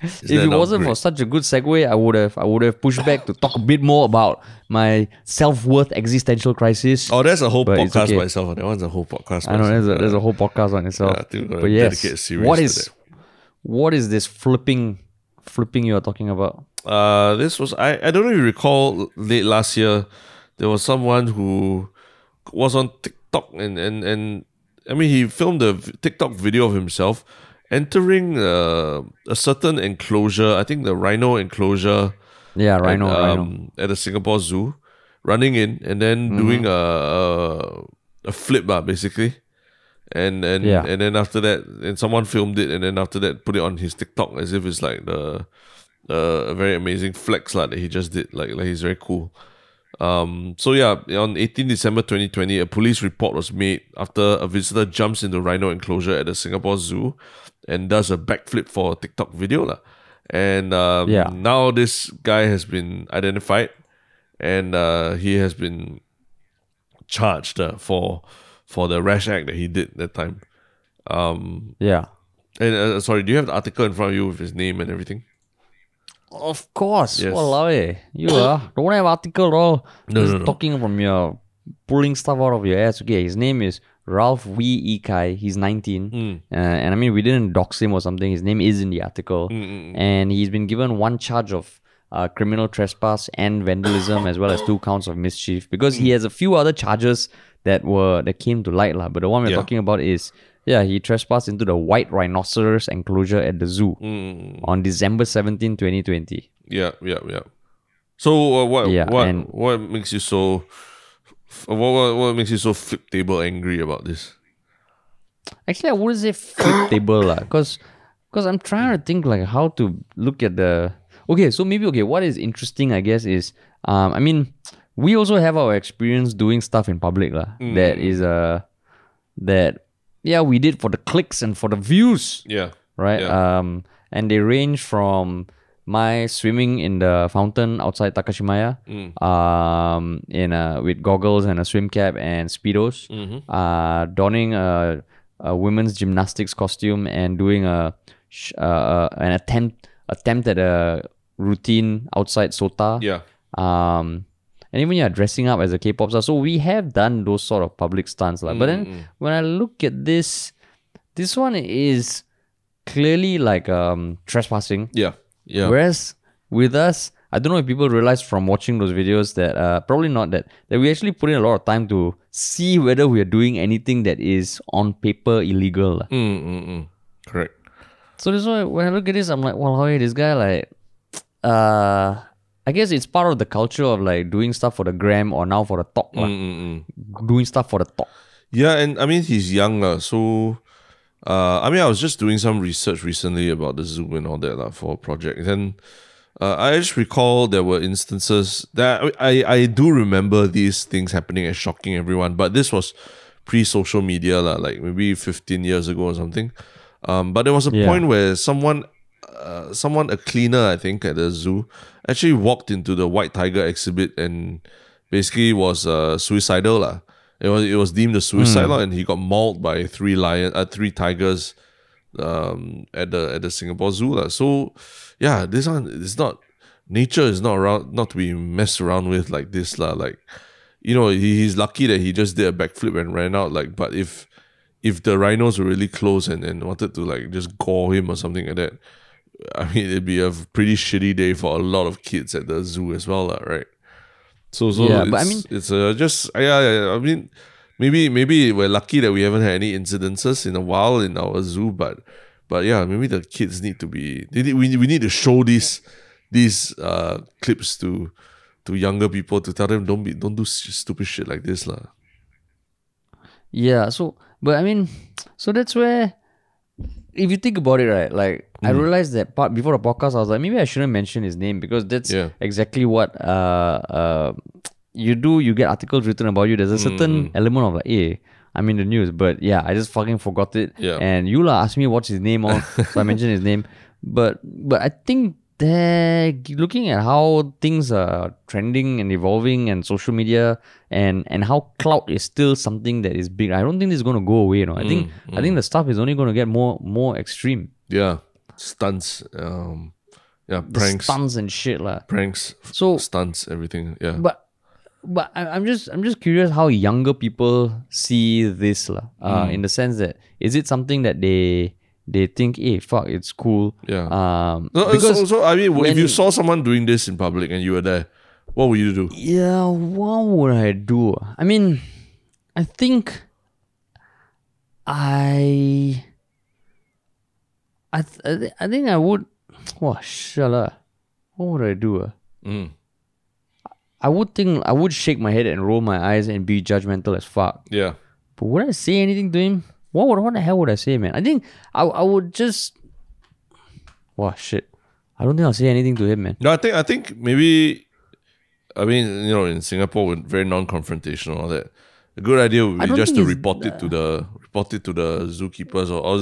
A: If it wasn't for such a good segue, I would have I would have pushed back to talk a bit more about my self worth existential crisis.
B: oh that's a whole
A: But
B: podcast
A: okay.
B: by itself that one's a whole podcast
A: I know there's a, there's a whole podcast on itself.
B: Yeah, I think we're
A: but yes,
B: dedicate a series
A: what is what is this flipping flipping you're talking about?
B: Uh, this was I, I don't know if you recall late last year there was someone who was on TikTok and and, and I mean he filmed a TikTok video of himself entering uh, a certain enclosure I think the rhino enclosure
A: Yeah,
B: at,
A: rhino, rhino.
B: um, at the Singapore Zoo running in and then
A: Mm-hmm.
B: doing a, a a flip uh, basically and and
A: Yeah.
B: and then after that and someone filmed it and then after that put it on his TikTok as if it's like the uh, a very amazing flex like, that he just did like like he's very cool um so yeah on 18 December 2020 a police report was made after a visitor jumps into rhino enclosure at the Singapore Zoo and does a backflip for a TikTok video lah. and um,
A: Yeah.
B: now this guy has been identified and uh, he has been charged uh, for for the rash act that he did that time. Um,
A: Yeah.
B: and uh, sorry, do you have the article in front of you with his name and everything?
A: Of course.
B: Yes.
A: Walao eh. You ah, don't have article at all.
B: No,
A: Just
B: no, no.
A: talking from your pulling stuff out of your ass. Okay, his name is Ralph Wee Yi Kai. He's 19.
B: Hmm.
A: Uh, and I mean, we didn't dox him or something. His name is in the article.
B: Hmm,
A: And he's been given one charge of uh, criminal trespass and vandalism, as well as two counts of mischief, because
B: Hmm.
A: he has a few other charges that were that came to light, lah. But the one we're
B: Yeah.
A: talking about is yeah, he trespassed into the white rhinoceros enclosure at the zoo
B: Mm.
A: on December 17, 2020.
B: Yeah, yeah, yeah. So uh, what
A: Yeah,
B: what what makes you so what, what what makes you so flip table angry about this?
A: Actually, I wouldn't say flip table lah, cause, cause I'm trying to think like how to look at the. Okay, so maybe okay. What is interesting, I guess, is um, I mean, we also have our experience doing stuff in public lah. That is uh, that yeah, we did for the clicks and for the views,
B: Yeah.
A: right?
B: Yeah.
A: Um, and they range from my swimming in the fountain outside Takashimaya, um, in a with goggles and a swim cap and speedos, uh, donning a, a women's gymnastics costume and doing a sh- uh, uh, an attempt attempt at a routine outside Sota.
B: Yeah.
A: Um, and even yeah, dressing up as a K-pop star. So we have done those sort of public stunts, like. But then when I look at this, this one is clearly like um trespassing.
B: Yeah. Yeah.
A: Whereas with us, I don't know if people realize from watching those videos that uh, probably not that that we actually put in a lot of time to see whether we are doing anything that is on paper illegal.
B: Mm, mm, mm. Correct.
A: So this why when I look at this, I'm like, well, hey, this guy like, uh, I guess it's part of the culture of like doing stuff for the gram or now for the talk.
B: Mm, mm, mm.
A: doing stuff for the talk.
B: Yeah, and I mean he's young, lah, so uh I mean I was just doing some research recently about the zoo and all that lah, for a project. And uh, I just recall there were instances that I, I do remember these things happening and shocking everyone, but this was pre social media, lah, like maybe 15 years ago or something. Um, but there was a
A: Yeah.
B: point where someone uh, someone, a cleaner, I think, at the zoo, actually walked into the white tiger exhibit and basically was uh, suicidal. lah. It was it was deemed a suicide lah, and he got mauled by three lion, uh, three tigers, um, at the at the Singapore Zoo lah. So, yeah, this one is not nature is not around not to be messed around with like this lah. Like, you know, he, he's lucky that he just did a backflip and ran out. Like, but if if the rhinos were really close and, and wanted to like just gore him or something like that, I mean, it'd be a pretty shitty day for a lot of kids at the zoo as well, lah, right? So, so
A: Yeah,
B: it's,
A: but I mean-
B: it's uh, just yeah, yeah, yeah, I mean, maybe maybe we're lucky that we haven't had any incidences in a while in our zoo, but but yeah, maybe the kids need to be need, we we need to show these these uh clips to to younger people to tell them don't be don't do stupid shit like this, lah.
A: Yeah, so but I mean, so that's where if you think about it, right? Like I
B: Mm.
A: realized that part before the podcast, I was like, maybe I shouldn't mention his name because that's
B: Yeah.
A: exactly what uh uh you do. You get articles written about you. There's a certain element of like, hey, I'm in the news, but yeah, I just fucking forgot it.
B: Yeah.
A: And Yula asked me what's his name on, so I mentioned his name. But but I think that looking at how things are trending and evolving and social media and and how cloud is still something that is big. I don't think this is gonna go away. You know, I think I think the stuff is only gonna get more more extreme.
B: Yeah, stunts, um, yeah,
A: The
B: pranks,
A: stunts and shit lah.
B: pranks,
A: So
B: stunts, everything. Yeah,
A: but but I'm just I'm just curious how younger people see this. Uh,
B: Hmm.
A: in the sense that is it something that they they think, hey, fuck, it's cool.
B: Yeah.
A: Um,
B: No,
A: because
B: so, so I mean, if you saw someone doing this in public and you were there, what would you do?
A: Yeah, what would I do? I mean, I think I I th- I, thi- I think I would wow, shala. What would I do?
B: Mm.
A: I would think I would shake my head and roll my eyes and be judgmental as fuck.
B: Yeah,
A: But would I say anything to him? What would what the hell would I say, man? I think I I would just Wow shit. I don't think I'll say anything to him, man.
B: no, I think I think maybe, I mean, you know, in Singapore we're very non-confrontational, all that. A good idea would be just to report it to the report it to the zookeepers or, or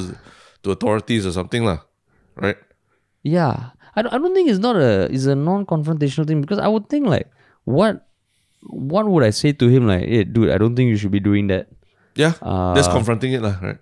B: to authorities or something, lah. Right?
A: Yeah, I don't, I don't think it's not a it's a non-confrontational thing because I would think like what what would I say to him like hey dude I don't think you should be doing that
B: Yeah, that's
A: Uh,
B: confronting it, lah. Right?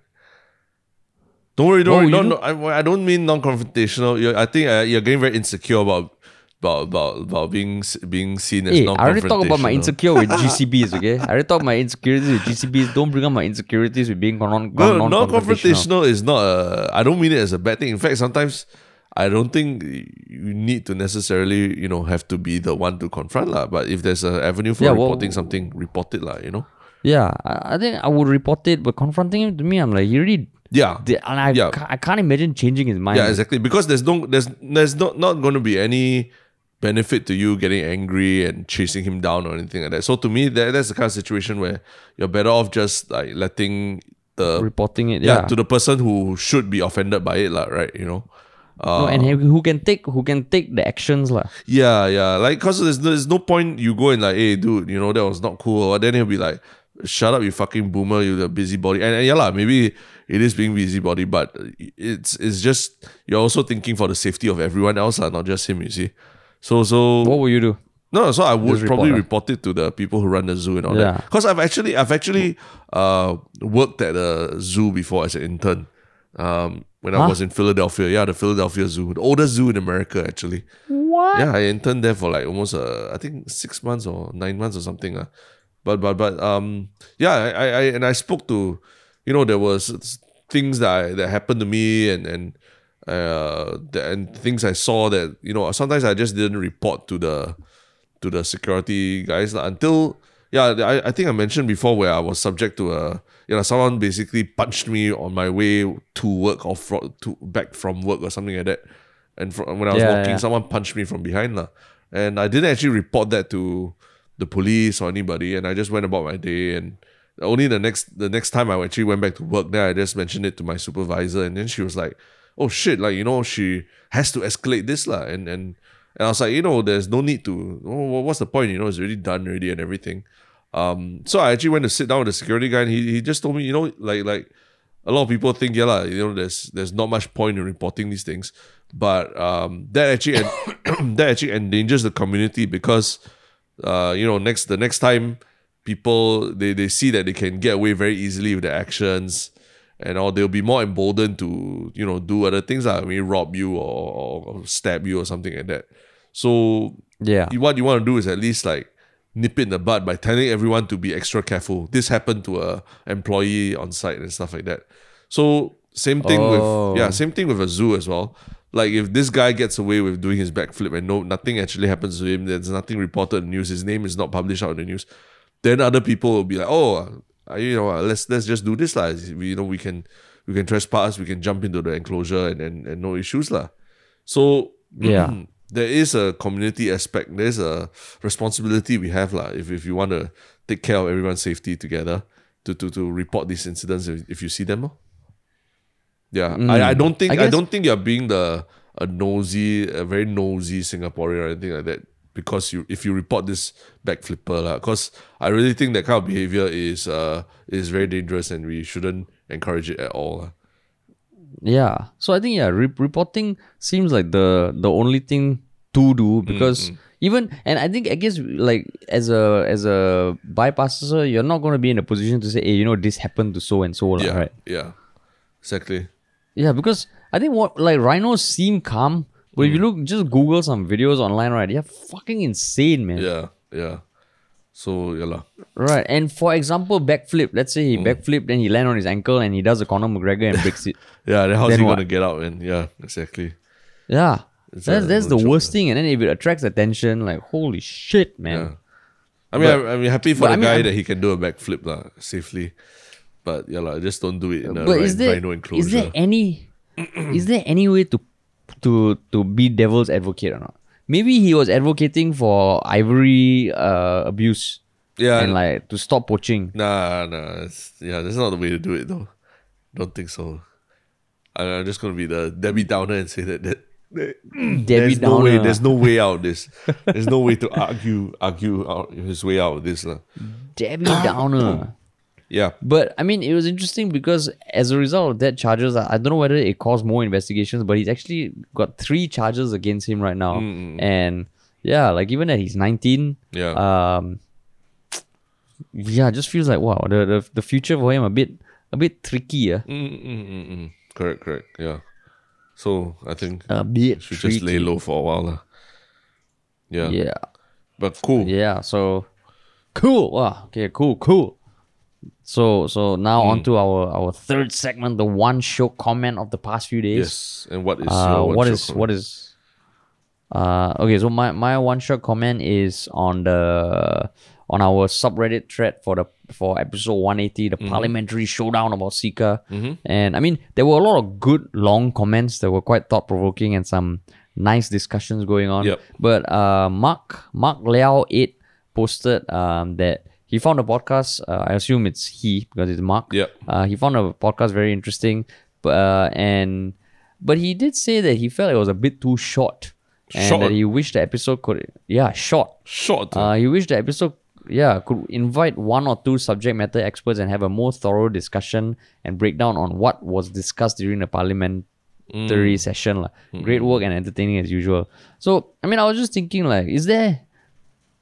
B: Don't worry, don't
A: Oh,
B: worry. No, no, I, I don't mean non-confrontational. You're, I think uh, you're getting very insecure about about about, about being being seen as
A: hey
B: non-confrontational.
A: I already talked about my insecure with GCBs okay I already talked my insecurities with GCBs don't bring up my insecurities with being non
B: No,
A: non
B: non-confrontational is not a. I don't mean it as a bad thing. In fact, sometimes I don't think you need to necessarily, you know, have to be the one to confront lah. But if there's an avenue for
A: Yeah, well-
B: reporting something, report it lah. You know.
A: Yeah, I, I think I would report it, but confronting him to me, I'm like, he really
B: Yeah.
A: did, and I,
B: Yeah.
A: ca- I can't imagine changing his mind.
B: Yeah, exactly. Because there's no there's there's not not going to be any benefit to you getting angry and chasing him down or anything like that. So to me, that, that's the kind of situation where you're better off just like letting the
A: Reporting it,
B: yeah,
A: yeah.
B: to the person who should be offended by it, lah, right? You know.
A: No, and who who can take who can take the actions, lah.
B: Yeah, yeah. Like, cause there's no, there's no point you go and like, hey, dude, you know that was not cool. Or then he'll be like, shut up, you fucking boomer, you the busybody. And, and yeah, lah, maybe it is being busybody, but it's it's just you're also thinking for the safety of everyone else, lah, not just him. You see. So so
A: What will you do?
B: no, so I would
A: Just
B: probably
A: report,
B: report it to the people who run the zoo and all
A: Yeah.
B: that. Because I've actually I've actually uh worked at a zoo before as an intern. Um when I was in Philadelphia. Yeah, the Philadelphia Zoo. The oldest zoo in America actually.
A: What?
B: Yeah, I interned there for like almost uh I think six months or nine months or something. Uh. But but but um yeah, I, I, and I spoke to you know, there was things that I, that happened to me and and uh the, and things I saw that, you know, sometimes I just didn't report to the to the security guys until yeah, I, I think I mentioned before where I was subject to a you know someone basically punched me on my way to work or fro- to back from work or something like that. And fro- when I was
A: Yeah,
B: walking,
A: yeah.
B: someone punched me from behind lah. And I didn't actually report that to the police or anybody, and I just went about my day. And only the next the next time I actually went back to work, then I just mentioned it to my supervisor, and then she was like, "Oh shit! Like you know, she has to escalate this lah." And and and I was like, you know, there's no need to. Oh, what's the point? You know, it's already done already and everything. Um, so I actually went to sit down with the security guy, and he, he just told me, you know, like like a lot of people think, yeah, lah, you know, there's there's not much point in reporting these things, but um, that actually en- that actually endangers the community because, uh, you know, next the next time people they they see that they can get away very easily with their actions. And or they'll be more emboldened to, you know, do other things like maybe rob you or, or stab you or something like that. So
A: Yeah.
B: what you want to do is at least like nip it in the bud by telling everyone to be extra careful. This happened to a employee on site and stuff like that. So same thing
A: Oh.
B: with yeah, same thing with a zoo as well. Like if this guy gets away with doing his backflip and no nothing actually happens to him, there's nothing reported in the news, his name is not published out in the news, then other people will be like, oh, uh, you know, uh, let's let's just do this lah. We you know we can we can trespass, we can jump into the enclosure and and, and no issues lah. So
A: Yeah.
B: there is a community aspect. There's a responsibility we have lah. If if you want to take care of everyone's safety together, to to to report these incidents if, if you see them. lor. Yeah, I, I don't think
A: I
B: I, don't think you're being the a nosy, a very nosy Singaporean or anything like that. Because you if you report this backflipper because I really think that kind of behavior is uh is very dangerous and we shouldn't encourage it at all. lah.
A: Yeah. So I think yeah, re- reporting seems like the the only thing to do because even and I think I guess like as a as a bypasser, you're not going to be in a position to say, hey, you know, this happened to so and so,
B: Yeah,
A: right?
B: yeah, exactly.
A: Yeah, because I think what like rhinos seem calm, but if you look, just Google some videos online, right? They're fucking insane, man.
B: Yeah, yeah. So yeah lah.
A: Right. And for example, backflip. Let's say
B: Mm.
A: he backflip, then he land on his ankle and he does a Conor McGregor and breaks it.
B: Yeah, then how's
A: Then
B: he
A: what?
B: gonna get out? And yeah, exactly.
A: Yeah.
B: It's
A: that's that's the worst thing. And then if it attracts attention, like holy shit, man.
B: Yeah. I mean,
A: But-
B: I'm, I'm happy for the
A: I mean,
B: guy
A: I'm-
B: that he can do a backflip lah, safely. But yeah, lah, just don't do it in a
A: but is there
B: rhino
A: is there any is there any way to to to be devil's advocate or not? Maybe he was advocating for ivory uh, abuse
B: yeah,
A: and like to stop poaching.
B: nah, nah. Yeah, that's not the way to do it though. Don't think so. I- I'm just gonna be the Debbie Downer and say that, that, that
A: Debbie
B: there's no way, there's no way out of this. There's no way to argue argue out his way out of this lah.
A: Debbie Downer.
B: Yeah,
A: But I mean, it was interesting because as a result of that charges, I I don't know whether it caused more investigations, but he's actually got three charges against him right now. And yeah, like even at he's 19,
B: yeah.
A: um, yeah, just feels like wow, the, the the future for him a bit a bit tricky, uh,
B: Mm, mm, mm, mm. Correct, correct. Yeah. So I think
A: a bit
B: should
A: tricky.
B: just lay low for a while. lah. Yeah.
A: Yeah,
B: But cool.
A: yeah. So cool. Wow. Okay. Cool. Cool. So so now
B: Hmm.
A: on to our our third segment, the one show comment of the past few days.
B: Yes. And what is
A: Uh, what is
B: shot
A: what is uh okay so my my one shot comment is on the on our subreddit thread for the for episode 180, the parliamentary showdown about CECA. And I mean, there were a lot of good long comments that were quite thought provoking and some nice discussions going on.
B: Yep.
A: But uh, Mark Mark Liao eight posted um, that he found a podcast. Uh, I assume it's he because it's Mark.
B: Yeah.
A: Uh, he found a podcast very interesting, but uh, and but he did say that he felt it was a bit too short, and
B: Short?
A: that he wished the episode could yeah short.
B: Short.
A: Uh, he wished the episode yeah could invite one or two subject matter experts and have a more thorough discussion and breakdown on what was discussed during the parliamentary session lah. Great work and entertaining as usual. So I mean, I was just thinking like, is there?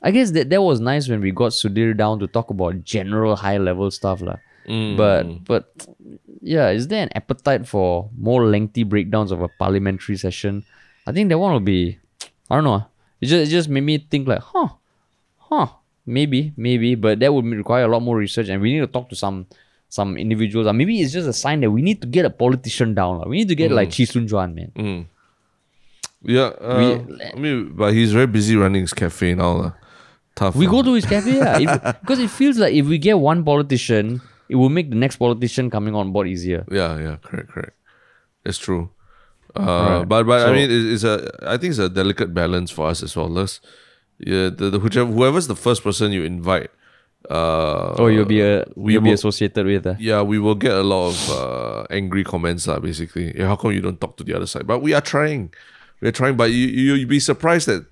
A: I guess that that was nice when we got Sudhir down to talk about general high level stuff lah. But mm. but yeah, is there an appetite for more lengthy breakdowns of a parliamentary session? I think that one will be I don't know. It just it just made me think like, huh, huh, maybe, maybe, but that would require a lot more research, and we need to talk to some some individuals. Or maybe it's just a sign that we need to get a politician down. lah. We need to get like mm. Chee Soon Juan, man. Mm.
B: yeah. Uh, I mean, but he's very busy running his cafe now. Tough.
A: We
B: lah.
A: go to his cafe, yeah. Because it feels like if we get one politician, it will make the next politician coming on board easier.
B: Yeah, yeah, correct, correct. That's true. Uh, But but I mean, it's, it's a I think it's a delicate balance for us as well. Let's, yeah, the, the whichever whoever's the first person you invite. Uh,
A: Or you'll be a
B: we
A: you'll be associated with. Uh.
B: yeah, we will get a lot of uh, angry comments, lah. Basically, yeah, how come you don't talk to the other side? But we are trying, we are trying. But you you you'd be surprised at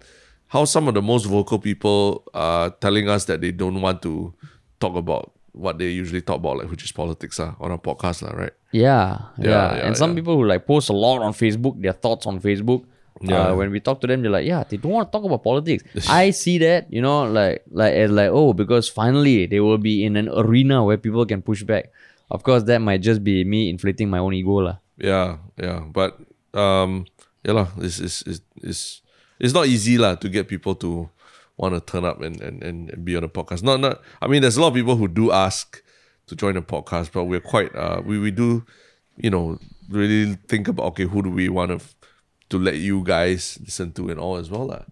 B: how some of the most vocal people are telling us that they don't want to talk about what they usually talk about, like which is politics, ah, on a podcast, lah, right?
A: Yeah, yeah,
B: yeah,
A: and some
B: yeah.
A: people who like post a lot on Facebook, their thoughts on Facebook.
B: Yeah.
A: Uh, when we talk to them, they're like, "Yeah, they don't want to talk about politics." I see that, you know, like, like, as like, oh, because finally they will be in an arena where people can push back. Of course, that might just be me inflating my own ego, lah.
B: Yeah, yeah, but um, yeah lah. It's it's it's it's, it's not easy lah to get people to want to turn up and, and and be on a podcast. Not not. I mean, there's a lot of people who do ask to join the podcast, but we're quite uh we we do, you know, really think about okay, who do we want to to let you guys listen to and all as well lah.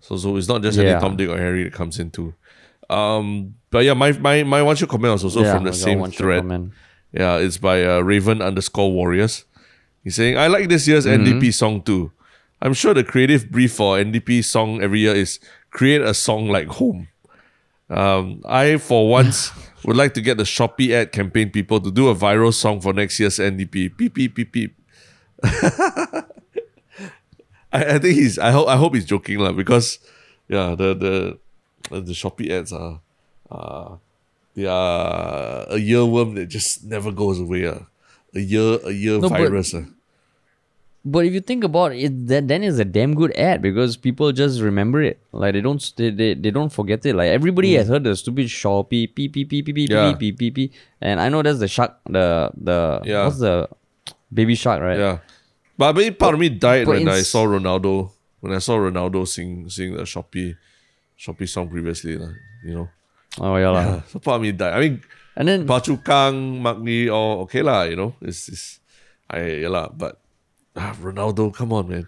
B: So so it's not just any Tom Dick or Harry that comes into. Um, but yeah, my my my one shot comment was also
A: yeah,
B: from the same thread.
A: comment.
B: Yeah, it's by uh, Raven underscore Warriors. He's saying, I like this year's NDP song too. I'm sure the creative brief for NDP song every year is create a song like home. Um, I, for once, would like to get the Shopee ad campaign people to do a viral song for next year's NDP. Beep, beep, beep, beep. I, I think he's, I hope, I hope he's joking lah because, yeah, the, the, the Shopee ads are, uh, they are a earworm that just never goes away. Uh. A year, a year
A: No, but-
B: virus. uh.
A: But if you think about it, that then is a damn good ad because people just remember it. Like they don't they, they, they don't forget it. Like everybody has heard the stupid Shopee beep beep beep beep
B: Hmm. Yeah.
A: beep beep beep. And I know that's the shark the the
B: Yeah.
A: what's the baby shark, right?
B: Yeah. But I mean, part of me died
A: but
B: when I saw Ronaldo, when I saw Ronaldo sing sing the Shopee, Shopee song previously. lah, you know.
A: Oh yeah.
B: Yeah, so part of me died. I mean,
A: And then
B: Phua Chu Kang, Magni, all okay lah, you know. It's, it's I, yeah lah, but ah, Ronaldo, come on, man.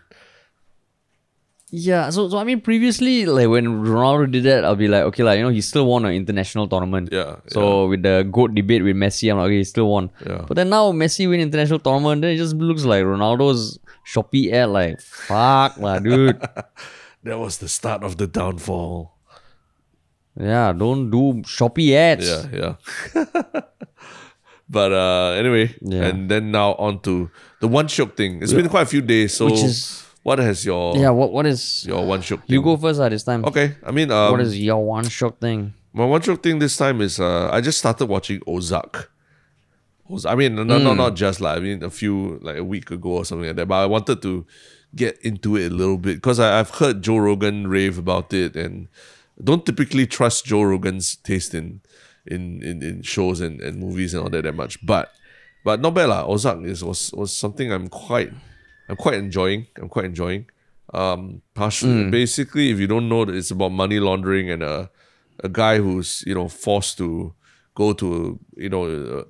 A: yeah, so so I mean previously like when Ronaldo did that, I'll be like, okay, like you know, he still won an international tournament.
B: Yeah,
A: So with the GOAT debate with Messi, I'm like, okay, he still won.
B: Yeah.
A: But then now Messi win international tournament, then it just looks like Ronaldo's Shopee ad, like fuck lah, dude.
B: That was the start of the downfall.
A: Yeah, don't do Shopee ads.
B: Yeah, yeah. but uh anyway,
A: Yeah.
B: and then now on to the one shiok thing. It's been quite a few days, so
A: Which is-
B: what has your
A: Yeah, what what is
B: your one shiok thing?
A: you go first uh, this time.
B: Okay, I mean, um,
A: What is your one shiok thing?
B: my one shook thing this time is uh, I just started watching Ozark. Oz- I mean, no, no,
A: Hmm.
B: not just like I mean, a few like a week ago or something like that. But I wanted to get into it a little bit because I've heard Joe Rogan rave about it, and don't typically trust Joe Rogan's taste in in in, in shows and, and movies and all that that much. But but not bad lah. Ozark is was was something I'm quite I'm quite enjoying. I'm quite enjoying. Um, partially, basically, if you don't know that it's about money laundering and a a guy who's you know forced to go to you know uh,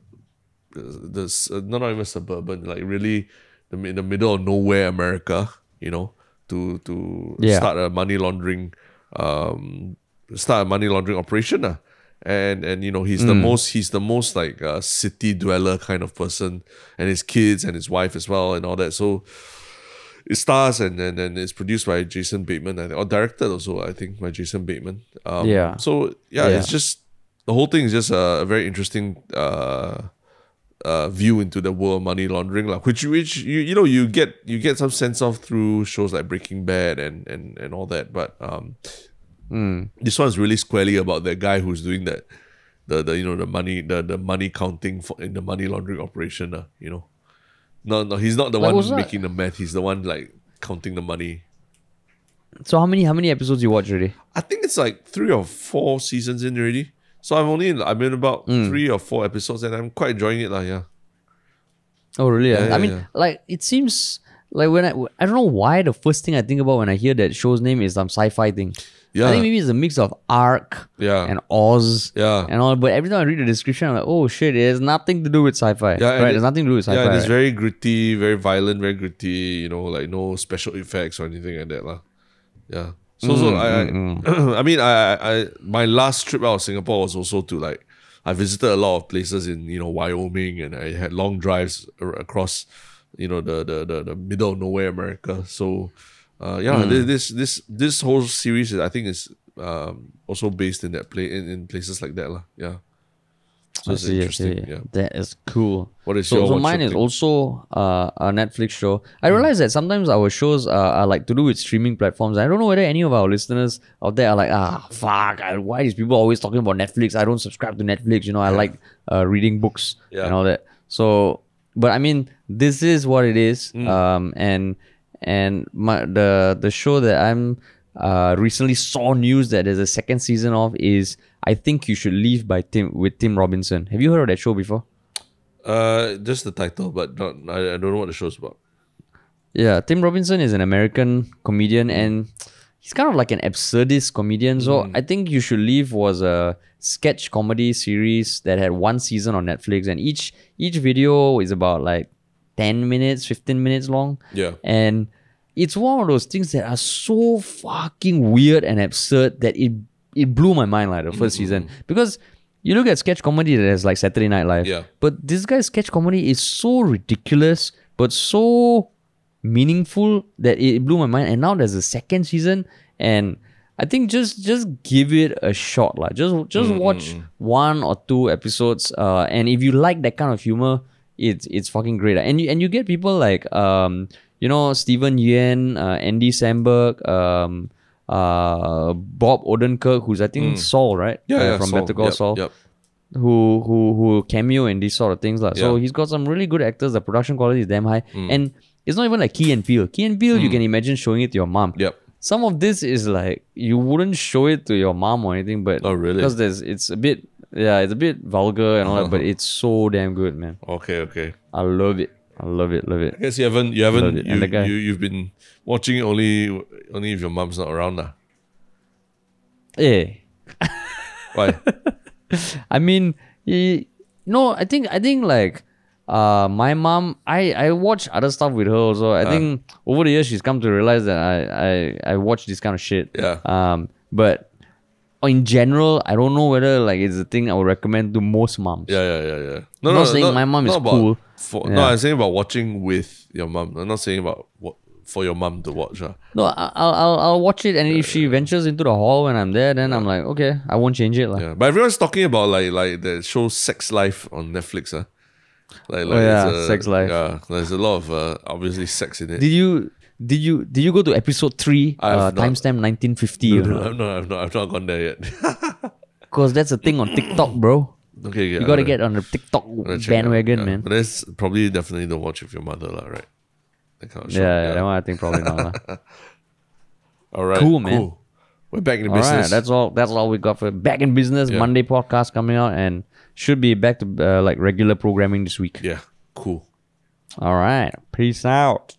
B: the s- uh, not even suburban like really the in the middle of nowhere America you know to to
A: Yeah.
B: start a money laundering um start a money laundering operation. Uh. And and you know he's the most he's the most like uh, city dweller kind of person, and his kids and his wife as well and all that. So it stars and and, and it's produced by Jason Bateman, I think, or directed also I think by Jason Bateman. Um,
A: Yeah.
B: So yeah,
A: Yeah.
B: it's just the whole thing is just a, a very interesting uh, uh, view into the world of money laundering, like which which you you know you get you get some sense of through shows like Breaking Bad and and and all that. But um, this one's really squarely about that guy who's doing that. The, the you know the money the, the money counting for in the money laundering operation uh, you know no no he's not the
A: Like,
B: one
A: was that-
B: making the math he's the one like counting the money
A: So how many how many episodes you watch already?
B: I think it's like three or four seasons in already. So I've only I'm in about
A: Hmm.
B: three or four episodes and I'm quite enjoying it. Like, yeah.
A: Oh really?
B: Yeah,
A: I
B: yeah,
A: mean,
B: yeah.
A: like it seems like when I I don't know why the first thing I think about when I hear that show's name is some sci-fi thing. I think maybe it's a mix of Ark
B: Yeah.
A: and Oz
B: Yeah.
A: and all. But every time I read the description, I'm like, oh shit, it has nothing to do with sci-fi.
B: Yeah,
A: right.
B: it-
A: There's nothing to do with sci-fi.
B: yeah, it's
A: right?
B: very gritty, very violent, very gritty, you know, like no special effects or anything like that. lah. Yeah. So, so
A: Mm,
B: I, I, I mean, I, I, my last trip out of Singapore was also to like, I visited a lot of places in, you know, Wyoming and I had long drives across, you know, the, the, the, the middle of nowhere America. So, uh, yeah,
A: Mm.
B: this, this, this, whole series, is, I think is, um, also based in that play in, in places like that. lah. Yeah. So
A: I
B: it's
A: see,
B: interesting. Yeah.
A: That is cool.
B: What is
A: so,
B: your
A: so mine is
B: thing?
A: also uh, a Netflix show. I realize that sometimes our shows uh, are like to do with streaming platforms. I don't know whether any of our listeners out there are like, ah, fuck, I, why is people always talking about Netflix? I don't subscribe to Netflix. You know, I like uh, reading books
B: Yeah.
A: and all that. So, but I mean, this is what it is.
B: Hmm.
A: Um, and and my the the show that I'm uh recently saw news that there's a second season of is I think you should leave by Tim with Tim Robinson. Have you heard of that show before?
B: Uh, just the title, but not. I, I don't know what the show's about.
A: Yeah, Tim Robinson is an American comedian and he's kind of like an absurdist comedian. So I think You Should Leave was a sketch comedy series that had one season on Netflix and each each video is about like 10 minutes, 15 minutes long.
B: Yeah.
A: And it's one of those things that are so fucking weird and absurd that it it blew my mind like the 1st season. Because you look at sketch comedy that has like Saturday Night Live.
B: Yeah.
A: But this guy's sketch comedy is so ridiculous, but so meaningful that it blew my mind. And now there's a second season, and I think just just give it a shot, lah. Just just watch one or two episodes, uh, and if you like that kind of humor, it's it's fucking great. And you and you get people like um, you know, Steven Yeun, uh, Andy Samberg, um, uh, Bob Odenkirk, who's I think Saul, right?
B: Yeah,
A: Uh,
B: yeah.
A: from
B: Saul.
A: Better Call
B: Yep,
A: Saul
B: Yep.
A: who who who cameo in these sort of things. lah. So he's got some really good actors. The production quality is damn high.
B: Mm.
A: And it's not even like Key and Peele. Key and Peele, you can imagine showing it to your mom.
B: Yep.
A: Some of this is like you wouldn't show it to your mom or anything, but
B: Oh, really?
A: Because there's it's a bit yeah, it's a bit vulgar and all that, but it's so damn good, man.
B: Okay. Okay.
A: I love it. I love it, love it.
B: I guess you haven't. You haven't. You,
A: And the guy-
B: you you've been watching it only only if your mom's not around now.
A: Yeah.
B: Why?
A: I mean, he, no, I think I think like uh my mom I I watch other stuff with her also. I think over the years she's come to realize that I I I watch this kind of shit.
B: Yeah.
A: Um but in general, I don't know whether like it's a thing I would recommend to most moms.
B: Yeah, yeah, yeah, yeah. No,
A: I'm not saying my mom is cool.
B: For, No, I'm saying about watching with your mom. I'm not saying about what for your mom to watch. Uh.
A: No, I'll I'll I'll watch it and if she ventures into the hall when I'm there, then I'm like, okay, I won't change it. lah.
B: Yeah, but everyone's talking about like like the show Sex Life on Netflix. Uh. Like, like
A: Oh, yeah,
B: a-
A: Sex Life.
B: Yeah, there's a lot of uh, obviously sex in it.
A: Did you did you did you go to episode three? Uh, timestamp 1950.
B: no, no, I've not, I've not, I've not gone there yet.
A: Because that's a thing on TikTok, bro.
B: okay, yeah,
A: You gotta get on the TikTok
B: Gotta check it out,
A: bandwagon,
B: yeah.
A: man.
B: But that's probably definitely don't watch with your mother, lah, right? That kind of.
A: Yeah, yeah, that one I think probably not.
B: All right.
A: Cool, man.
B: We're back in
A: all
B: business.
A: right, that's all. That's all we got for back in business.
B: Yeah.
A: Monday podcast coming out and should be back to uh, like regular programming this week.
B: yeah, cool.
A: All right, peace out.